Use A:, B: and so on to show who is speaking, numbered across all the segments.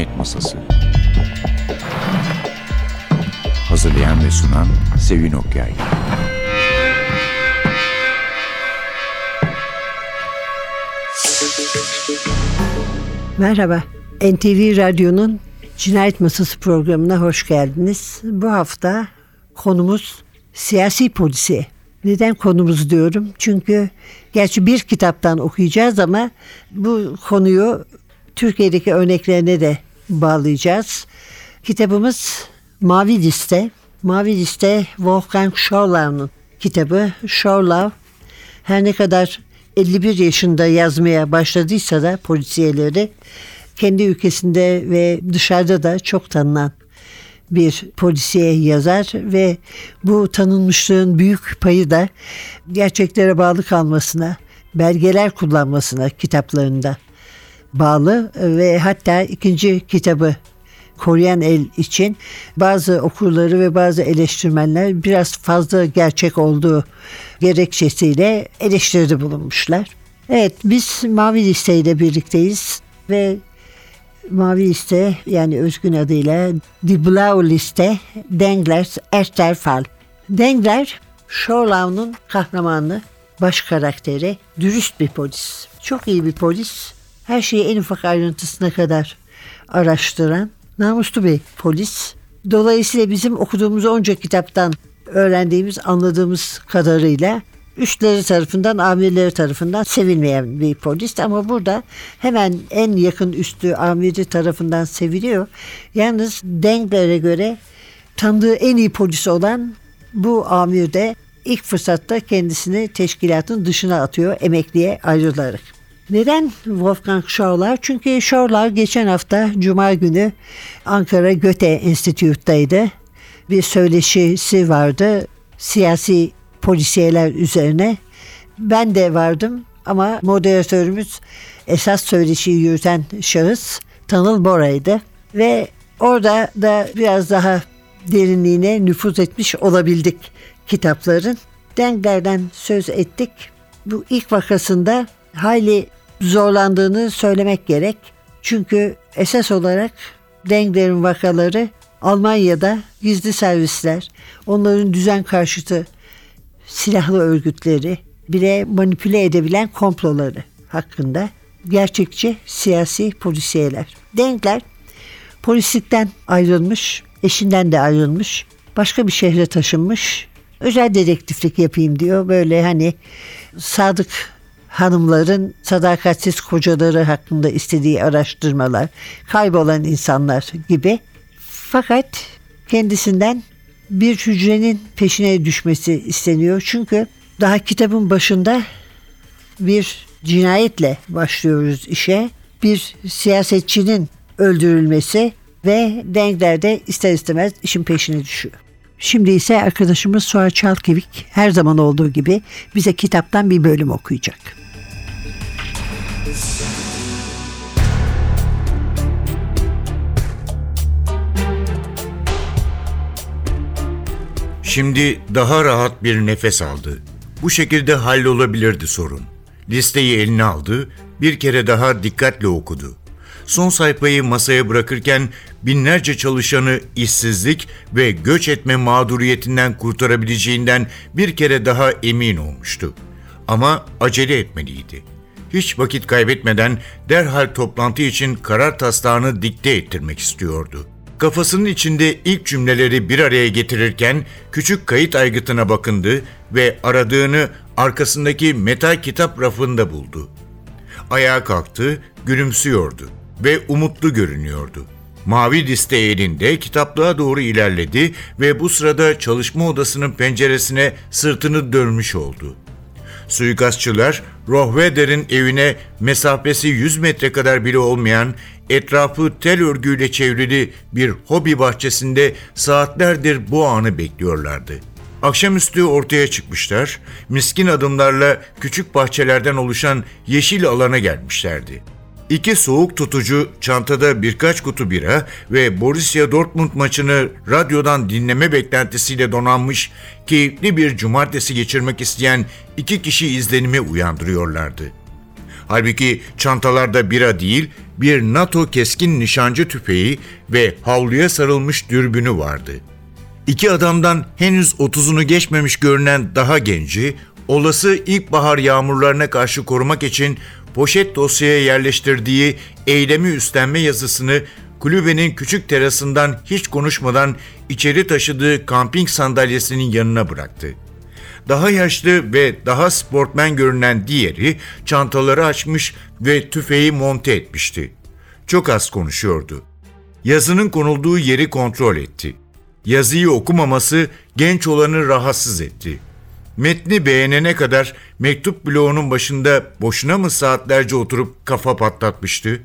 A: Cinayet Masası Hazırlayan ve sunan Sevin Okyay
B: Merhaba. NTV Radyo'nun Cinayet Masası programına hoş geldiniz. Bu hafta konumuz siyasi polisiye. Neden konumuz diyorum? Çünkü gerçi bir kitaptan okuyacağız ama bu konuyu Türkiye'deki örneklerine de bağlayacağız. Kitabımız Mavi Liste. Mavi Liste Wolfgang Schorlau'nun kitabı. Schorlau her ne kadar 51 yaşında yazmaya başladıysa da polisiyeleri kendi ülkesinde ve dışarıda da çok tanınan bir polisiye yazar ve bu tanınmışlığın büyük payı da gerçeklere bağlı kalmasına, belgeler kullanmasına kitaplarında bağlı ve hatta ikinci kitabı Koruyan El için bazı okurları ve bazı eleştirmenler biraz fazla gerçek olduğu gerekçesiyle eleştiride bulunmuşlar. Evet biz Mavi Liste ile birlikteyiz ve Mavi Liste yani özgün adıyla Die Blau Liste Denglers Erster Fall. Dengler Schorlau'nun kahramanı, baş karakteri, dürüst bir polis. Çok iyi bir polis. Her şeyi en ufak ayrıntısına kadar araştıran, namuslu bir polis. Dolayısıyla bizim okuduğumuz onca kitaptan öğrendiğimiz, anladığımız kadarıyla üstleri tarafından, amirleri tarafından sevilmeyen bir polis ama burada hemen en yakın üstü amiri tarafından seviliyor. Yalnız Dengler'e göre tanıdığı en iyi polis olan bu amir de ilk fırsatta kendisini teşkilatın dışına atıyor emekliye ayrılarak. Neden Wolfgang Schorler? Çünkü Schorler geçen hafta Cuma günü Ankara Göte Enstitü'deydi. Bir söyleşisi vardı siyasi polisiyeler üzerine. Ben de vardım ama moderatörümüz esas söyleşiyi yürüten şahıs Tanıl Bora'ydı. Ve orada da biraz daha derinliğine nüfuz etmiş olabildik kitapların. Denglerden söz ettik. Bu ilk vakasında hayli zorlandığını söylemek gerek. Çünkü esas olarak Dengler'in vakaları Almanya'da gizli servisler, onların düzen karşıtı silahlı örgütleri, bile manipüle edebilen komploları hakkında gerçekçi siyasi polisiyeler. Denkler polislikten ayrılmış, eşinden de ayrılmış, başka bir şehre taşınmış, özel dedektiflik yapayım diyor. Böyle hani sadık hanımların sadakatsiz kocaları hakkında istediği araştırmalar, kaybolan insanlar gibi. Fakat kendisinden bir hücrenin peşine düşmesi isteniyor. Çünkü daha kitabın başında bir cinayetle başlıyoruz işe. Bir siyasetçinin öldürülmesi ve Denkler de ister istemez işin peşine düşüyor. Şimdi ise arkadaşımız Suat Çalkevik her zaman olduğu gibi bize kitaptan bir bölüm okuyacak.
C: Şimdi daha rahat bir nefes aldı. Bu şekilde hallolabilirdi sorun. Listeyi eline aldı, bir kere daha dikkatle okudu. Son sayfayı masaya bırakırken binlerce çalışanı işsizlik ve göç etme mağduriyetinden kurtarabileceğinden bir kere daha emin olmuştu. Ama acele etmeliydi. Hiç vakit kaybetmeden derhal toplantı için karar taslağını dikte ettirmek istiyordu. Kafasının içinde ilk cümleleri bir araya getirirken küçük kayıt aygıtına bakındı ve aradığını arkasındaki metal kitap rafında buldu. Ayağa kalktı, gülümsüyordu ve umutlu görünüyordu. Mavi liste elinde kitaplığa doğru ilerledi ve bu sırada çalışma odasının penceresine sırtını dönmüş oldu. Suikastçılar Rohveder'in evine mesafesi 100 metre kadar bile olmayan etrafı tel örgüyle çevrili bir hobi bahçesinde saatlerdir bu anı bekliyorlardı. Akşamüstü ortaya çıkmışlar, miskin adımlarla küçük bahçelerden oluşan yeşil alana gelmişlerdi. İki soğuk tutucu, çantada birkaç kutu bira ve Borussia Dortmund maçını radyodan dinleme beklentisiyle donanmış, keyifli bir cumartesi geçirmek isteyen iki kişi izlenimi uyandırıyorlardı. Halbuki çantalarda bira değil, bir NATO keskin nişancı tüfeği ve havluya sarılmış dürbünü vardı. İki adamdan henüz 30'unu geçmemiş görünen daha genci, olası ilkbahar yağmurlarına karşı korumak için poşet dosyaya yerleştirdiği eylemi üstlenme yazısını kulübenin küçük terasından hiç konuşmadan içeri taşıdığı kamping sandalyesinin yanına bıraktı. Daha yaşlı ve daha sportmen görünen diğeri çantaları açmış ve tüfeği monte etmişti. Çok az konuşuyordu. Yazının konulduğu yeri kontrol etti. Yazıyı okumaması genç olanı rahatsız etti. Metni beğenene kadar mektup bloğunun başında boşuna mı saatlerce oturup kafa patlatmıştı?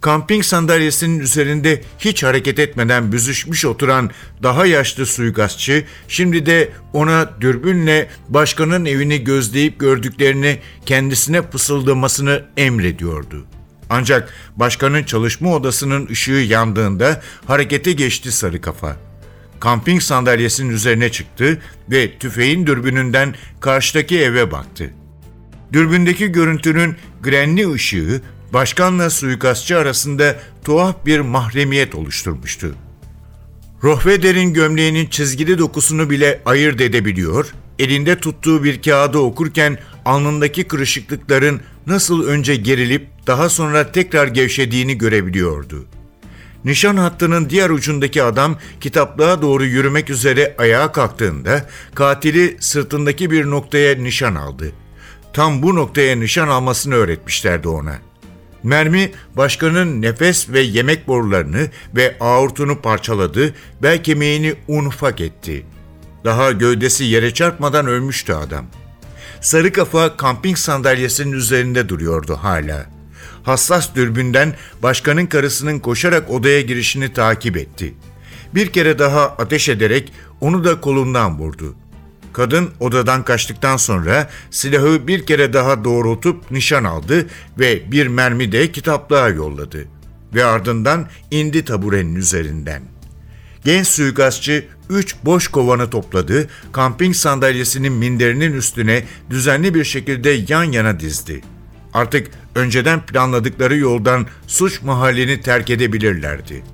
C: Kamping sandalyesinin üzerinde hiç hareket etmeden büzüşmüş oturan daha yaşlı suikastçı şimdi de ona dürbünle başkanın evini gözleyip gördüklerini kendisine fısıldamasını emrediyordu. Ancak başkanın çalışma odasının ışığı yandığında harekete geçti sarı kafa. Kamping sandalyesinin üzerine çıktı ve tüfeğin dürbününden karşıdaki eve baktı. Dürbündeki görüntünün grenli ışığı başkanla suikastçı arasında tuhaf bir mahremiyet oluşturmuştu. Rohveder'in gömleğinin çizgili dokusunu bile ayırt edebiliyor, elinde tuttuğu bir kağıdı okurken alnındaki kırışıklıkların nasıl önce gerilip daha sonra tekrar gevşediğini görebiliyordu. Nişan hattının diğer ucundaki adam kitaplığa doğru yürümek üzere ayağa kalktığında katili sırtındaki bir noktaya nişan aldı. Tam bu noktaya nişan almasını öğretmişlerdi ona. Mermi başkanın nefes ve yemek borularını ve aortunu parçaladı, bel kemiğini un ufak etti. Daha gövdesi yere çarpmadan ölmüştü adam. Sarı kafa kamping sandalyesinin üzerinde duruyordu hala. Hassas dürbünden başkanın karısının koşarak odaya girişini takip etti. Bir kere daha ateş ederek onu da kolundan vurdu. Kadın odadan kaçtıktan sonra silahı bir kere daha doğrultup nişan aldı ve bir mermi de kitaplığa yolladı. Ve ardından indi taburenin üzerinden. Genç suikastçı üç boş kovanı topladı, kamping sandalyesinin minderinin üstüne düzenli bir şekilde yan yana dizdi. Artık önceden planladıkları yoldan suç mahallini terk edebilirlerdi.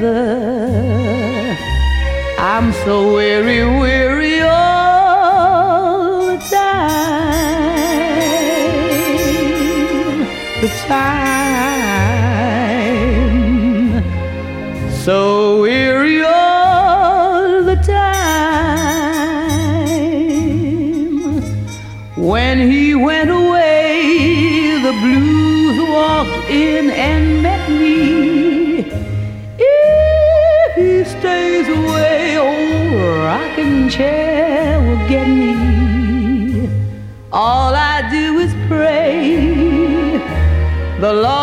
D: Together. I'm so weary, weary all the time. The time. So chair will get me. All I do is pray the Lord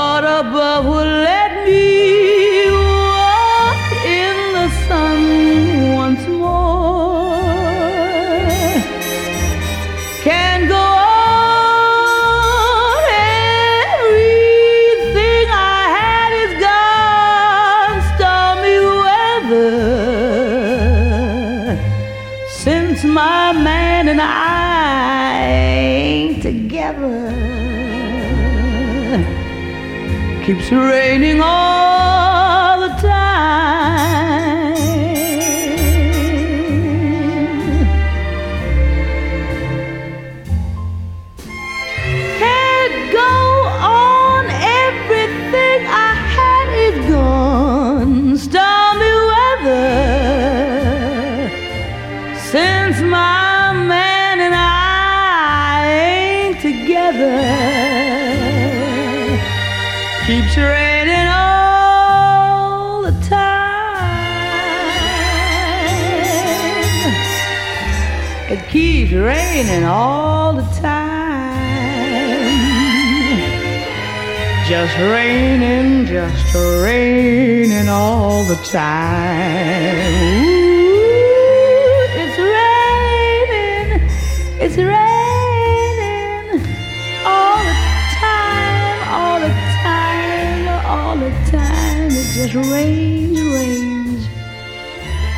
D: keeps raining all keeps raining all the time. It keeps raining all the time. Just raining, just raining all the time. Ooh, it's raining, it's raining just rains, rains,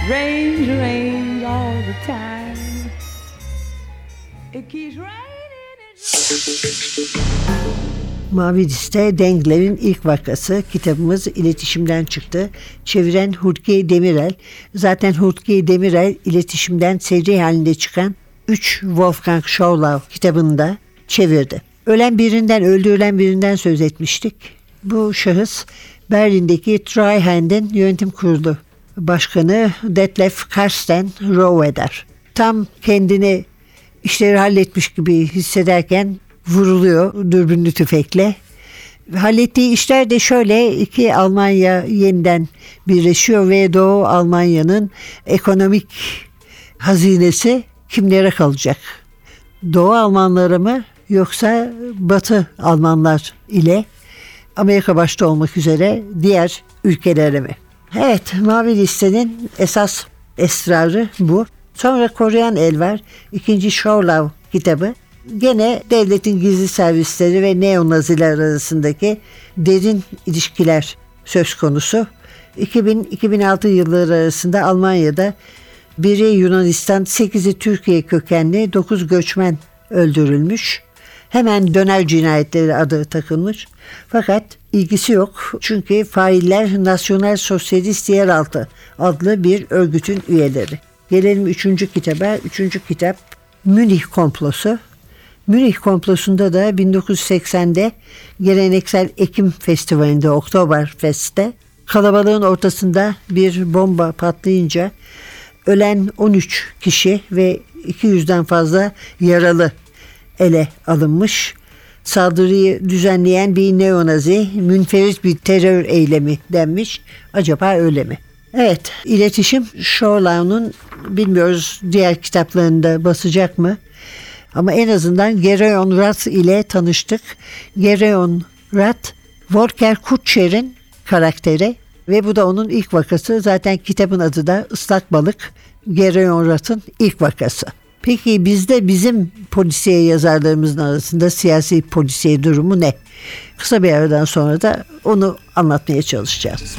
D: rains, rains all the time. It keeps raining.
B: Mavi Liste Dengler'in ilk vakası kitabımız iletişimden çıktı. Çeviren Hurkiye Demirel. Zaten Hurkiye Demirel iletişimden seri halinde çıkan 3 Wolfgang Schaulau kitabını da çevirdi. Ölen birinden öldürülen birinden söz etmiştik. Bu şahıs Berlin'deki Treuhand'in yönetim kurulu başkanı Detlef Karsten Rohweder. Tam kendini işleri halletmiş gibi hissederken vuruluyor dürbünlü tüfekle. Hallettiği işler de şöyle iki Almanya yeniden birleşiyor ve Doğu Almanya'nın ekonomik hazinesi kimlere kalacak? Doğu Almanları mı yoksa Batı Almanlar ile Amerika başta olmak üzere diğer ülkelere mi? Evet, Mavi Liste'nin esas esrarı bu. Sonra Koreyan El var. İkinci Shorlav kitabı. Gene devletin gizli servisleri ve neonaziler arasındaki derin ilişkiler söz konusu. 2000-2006 yılları arasında Almanya'da biri Yunanistan, 8'i Türkiye kökenli 9 göçmen öldürülmüş. Hemen döner cinayetleri adı takılmış. Fakat ilgisi yok. Çünkü failler Nasyonel Sosyalist Yeraltı adlı bir örgütün üyeleri. Gelelim üçüncü kitaba. Üçüncü kitap Münih Komplosu. Münih komplosunda da 1980'de geleneksel Ekim Festivali'nde Oktoberfest'te kalabalığın ortasında bir bomba patlayınca ölen 13 kişi ve 200'den fazla yaralı ele alınmış. Saldırıyı düzenleyen bir neonazi münferit bir terör eylemi denmiş. Acaba öyle mi? Evet, iletişim Shorlau'nun bilmiyoruz diğer kitaplarında basacak mı? Ama en azından Gereon Rat ile tanıştık. Gereon Rat, Volker Kutscher'in karakteri ve bu da onun ilk vakası. Zaten kitabın adı da Islak Balık. Gereon Rat'ın ilk vakası. Peki bizde bizim polisiye yazarlarımızın arasında siyasi polisiye durumu ne? Kısa bir aradan sonra da onu anlatmaya çalışacağız.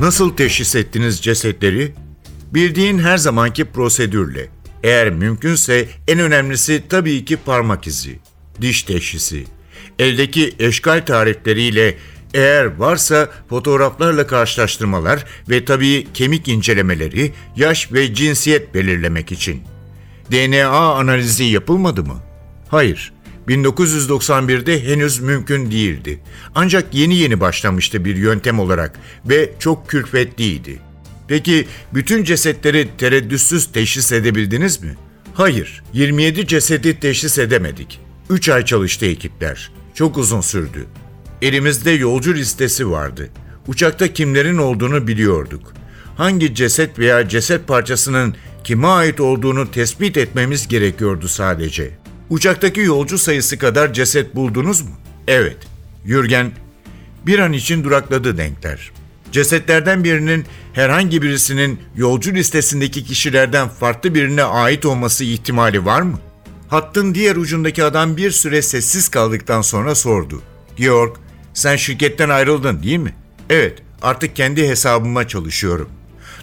C: Nasıl teşhis ettiniz cesetleri? Bildiğin her zamanki prosedürle. Eğer mümkünse en önemlisi tabii ki parmak izi, diş teşhisi. Eldeki eşkal tarifleriyle eğer varsa fotoğraflarla karşılaştırmalar ve tabii kemik incelemeleri, yaş ve cinsiyet belirlemek için. DNA analizi yapılmadı mı? Hayır. 1991'de henüz mümkün değildi. Ancak yeni yeni başlamıştı bir yöntem olarak ve çok külfetliydi. Peki bütün cesetleri tereddütsüz teşhis edebildiniz mi? Hayır, 27 cesedi teşhis edemedik. 3 ay çalıştı ekipler. Çok uzun sürdü. Elimizde yolcu listesi vardı. Uçakta kimlerin olduğunu biliyorduk. Hangi ceset veya ceset parçasının kime ait olduğunu tespit etmemiz gerekiyordu sadece. Uçaktaki yolcu sayısı kadar ceset buldunuz mu? Evet. Yürgen bir an için durakladı denkler. Cesetlerden birinin herhangi birisinin yolcu listesindeki kişilerden farklı birine ait olması ihtimali var mı? Hattın diğer ucundaki adam bir süre sessiz kaldıktan sonra sordu. Georg, sen şirketten ayrıldın değil mi? Evet, artık kendi hesabıma çalışıyorum.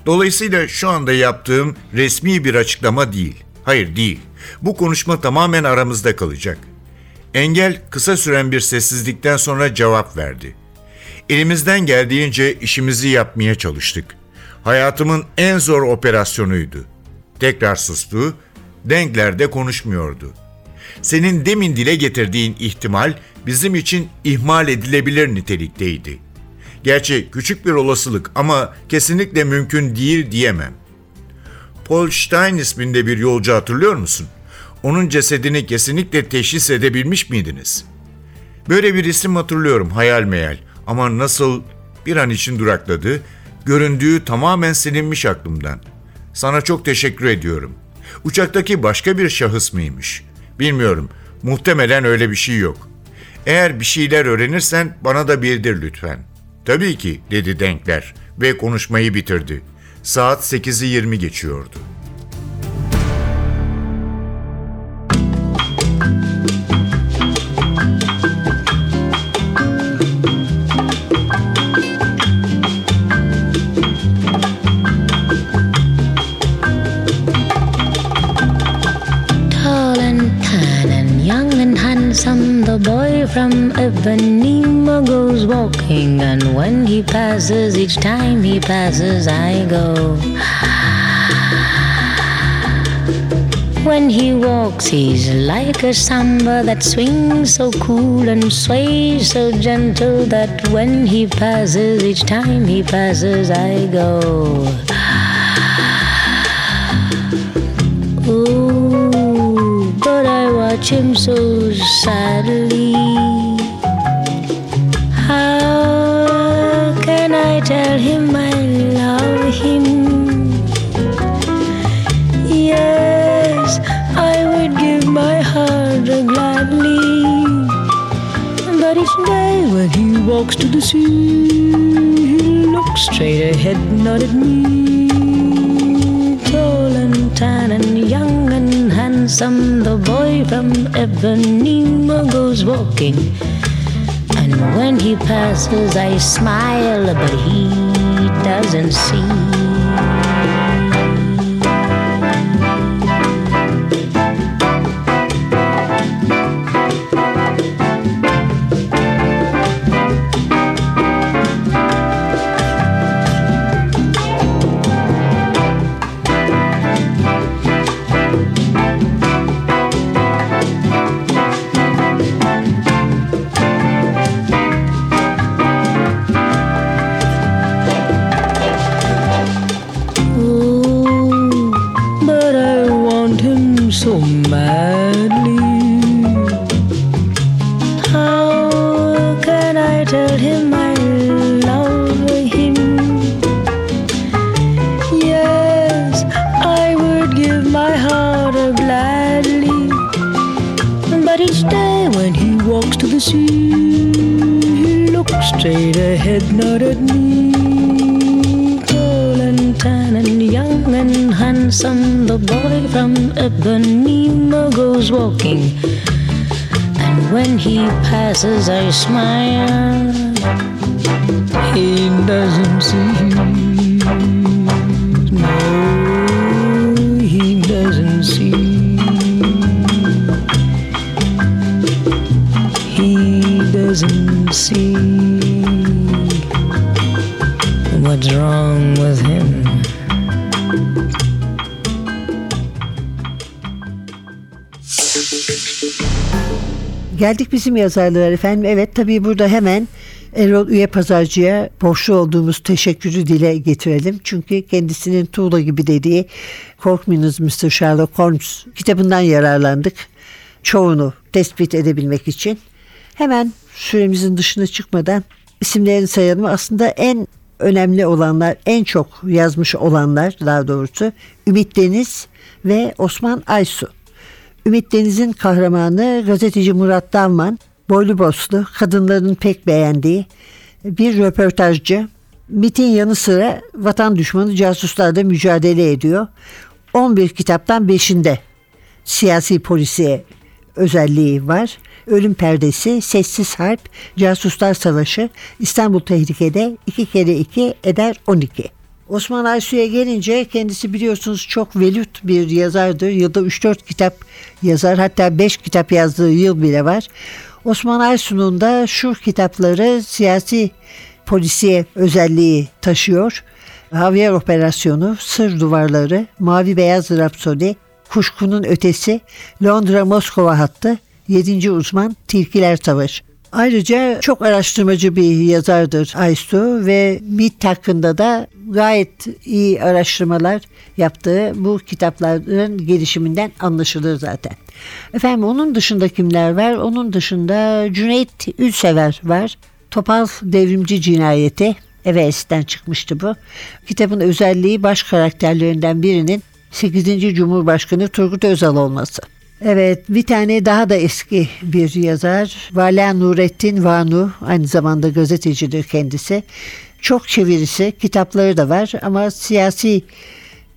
C: Dolayısıyla şu anda yaptığım resmi bir açıklama değil. Hayır değil. Bu konuşma tamamen aramızda kalacak. Engel kısa süren bir sessizlikten sonra cevap verdi. Elimizden geldiğince işimizi yapmaya çalıştık. Hayatımın en zor operasyonuydu. Tekrar sustu. Denkler de konuşmuyordu. Senin demin dile getirdiğin ihtimal bizim için ihmal edilebilir nitelikteydi. Gerçi küçük bir olasılık ama kesinlikle mümkün değil diyemem. Paul Stein isminde bir yolcu hatırlıyor musun? Onun cesedini kesinlikle teşhis edebilmiş miydiniz? Böyle bir isim hatırlıyorum hayal meyal ama nasıl bir an için durakladı, göründüğü tamamen silinmiş aklımdan. Sana çok teşekkür ediyorum. Uçaktaki başka bir şahıs mıymış? Bilmiyorum. Muhtemelen öyle bir şey yok. Eğer bir şeyler öğrenirsen bana da bildir lütfen. Tabii ki dedi Denkler ve konuşmayı bitirdi. Saat 8'i 20 geçiyordu.
E: From Ipanema goes walking, and when he passes, each time he passes, I go. When he walks, he's like a samba that swings so cool and sways so gentle that when he passes, each time he passes, I go. Oh, but I watch him so sadly. Him I love him? Yes, I would give my heart gladly. But each day when he walks to the sea, he looks straight ahead, not at me. Tall and tan and young and handsome, the boy from Ipanema goes walking. When he passes, I smile, but he doesn't see. He looks straight ahead, not at me. Tall and tan and young and handsome, the boy from Ipanema goes walking. And when he passes, I smile. He doesn't see. No, see what's wrong with him.
B: Geldik bizim yazarlara efendim. Evet tabii burada hemen Erol Üye Pazarcı'ya borçlu olduğumuz teşekkürü dile getirelim. Çünkü kendisinin tuğla gibi dediği Korkmayınız Mr. Sherlock Holmes kitabından yararlandık. Çoğunu tespit edebilmek için. Hemen süremizin dışına çıkmadan isimlerini sayalım. Aslında en önemli olanlar, en çok yazmış olanlar daha doğrusu Ümit Deniz ve Osman Aysu. Ümit Deniz'in kahramanı gazeteci Murat Davman, boylu boslu, kadınların pek beğendiği bir röportajcı. MIT'in yanı sıra vatan düşmanı casuslarla mücadele ediyor. 11 kitaptan 5'inde siyasi polisiye özelliği var. Ölüm Perdesi, Sessiz Harp, Casuslar Savaşı, İstanbul Tehlike'de 2 kere 2 eder 12. Osman Aysu'ya gelince kendisi biliyorsunuz çok velut bir yazardır. Yılda 3-4 kitap yazar hatta 5 kitap yazdığı yıl bile var. Osman Aysu'nun da şu kitapları siyasi polisiye özelliği taşıyor. Javier Operasyonu, Sır Duvarları, Mavi Beyaz Rapsodi, Kuşkunun Ötesi, Londra Moskova Hattı, 7. Uzman, Tilkiler Savaşı. Ayrıca çok araştırmacı bir yazardır Aysu ve MIT hakkında da gayet iyi araştırmalar yaptığı bu kitapların gelişiminden anlaşılır zaten. Efendim onun dışında kimler var? Onun dışında Cüneyt Ülsever var. Topal Devrimci Cinayeti Eves'ten çıkmıştı bu. Kitabın özelliği baş karakterlerinden birinin 8. Cumhurbaşkanı Turgut Özal olması. Evet bir tane daha da eski bir yazar. Vala Nurettin Vanu aynı zamanda gazetecidir kendisi. Çok çevirisi kitapları da var ama siyasi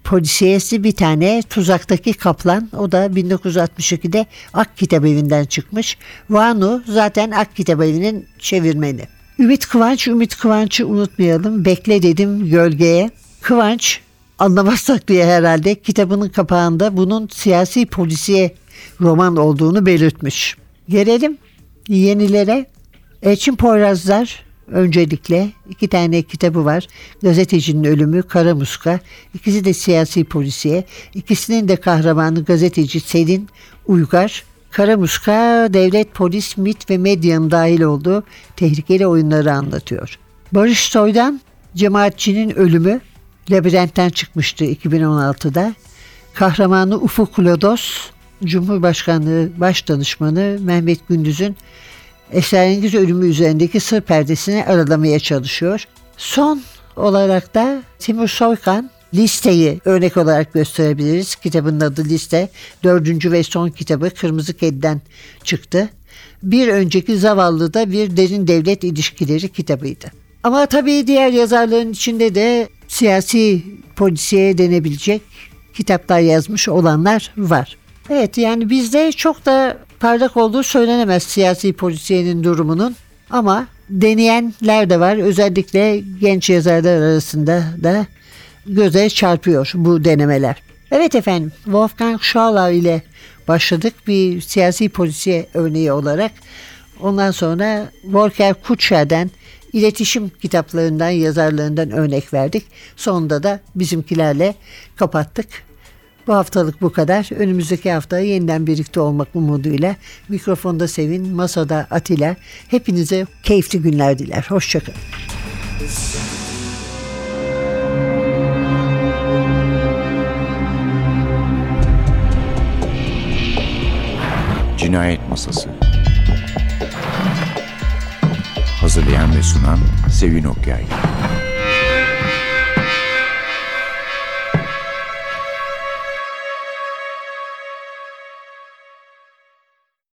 B: polisiyesi bir tane Tuzak'taki Kaplan o da 1962'de Ak Kitap Evi'nden çıkmış. Vanu zaten Ak Kitap Evi'nin çevirmeni. Ümit Kıvanç, Ümit Kıvanç'ı unutmayalım. Bekle dedim gölgeye. Kıvanç anlamazsak diye herhalde kitabının kapağında bunun siyasi polisiye roman olduğunu belirtmiş. Gelelim yenilere. Elçin Poyrazlar öncelikle iki tane kitabı var. Gazetecinin Ölümü, Kara Muska. İkisi de siyasi polisiye. İkisinin de kahramanı gazeteci Selin Uygar. Kara Muska devlet, polis, MIT ve medyanın dahil olduğu tehlikeli oyunları anlatıyor. Barış Soy'dan Cemaatçinin Ölümü Labirentten çıkmıştı 2016'da. Kahramanı Ufuk Lodos, Cumhurbaşkanlığı Başdanışmanı Mehmet Gündüz'ün esrarengiz ölümü üzerindeki sır perdesini aralamaya çalışıyor. Son olarak da Timur Soykan listeyi örnek olarak gösterebiliriz. Kitabın adı liste. Dördüncü ve son kitabı Kırmızı Kedi'den çıktı. Bir önceki Zavallı da bir derin devlet ilişkileri kitabıydı. Ama tabii diğer yazarların içinde de siyasi polisiye denebilecek kitaplar yazmış olanlar var. Evet yani bizde çok da parlak olduğu söylenemez siyasi polisiyenin durumunun ama deneyenler de var. Özellikle genç yazarlar arasında da göze çarpıyor bu denemeler. Evet efendim Wolfgang Schauler ile başladık bir siyasi polisiye örneği olarak. Ondan sonra Volker Kutscher'den iletişim kitaplarından, yazarlarından örnek verdik. Sonunda da bizimkilerle kapattık. Bu haftalık bu kadar. Önümüzdeki hafta yeniden birlikte olmak umuduyla mikrofonda Sevin, masada Atilla. Hepinize keyifli günler diler. Hoşçakalın.
A: Cinayet Masası Hazırlayan ve sunan Sevin Okyay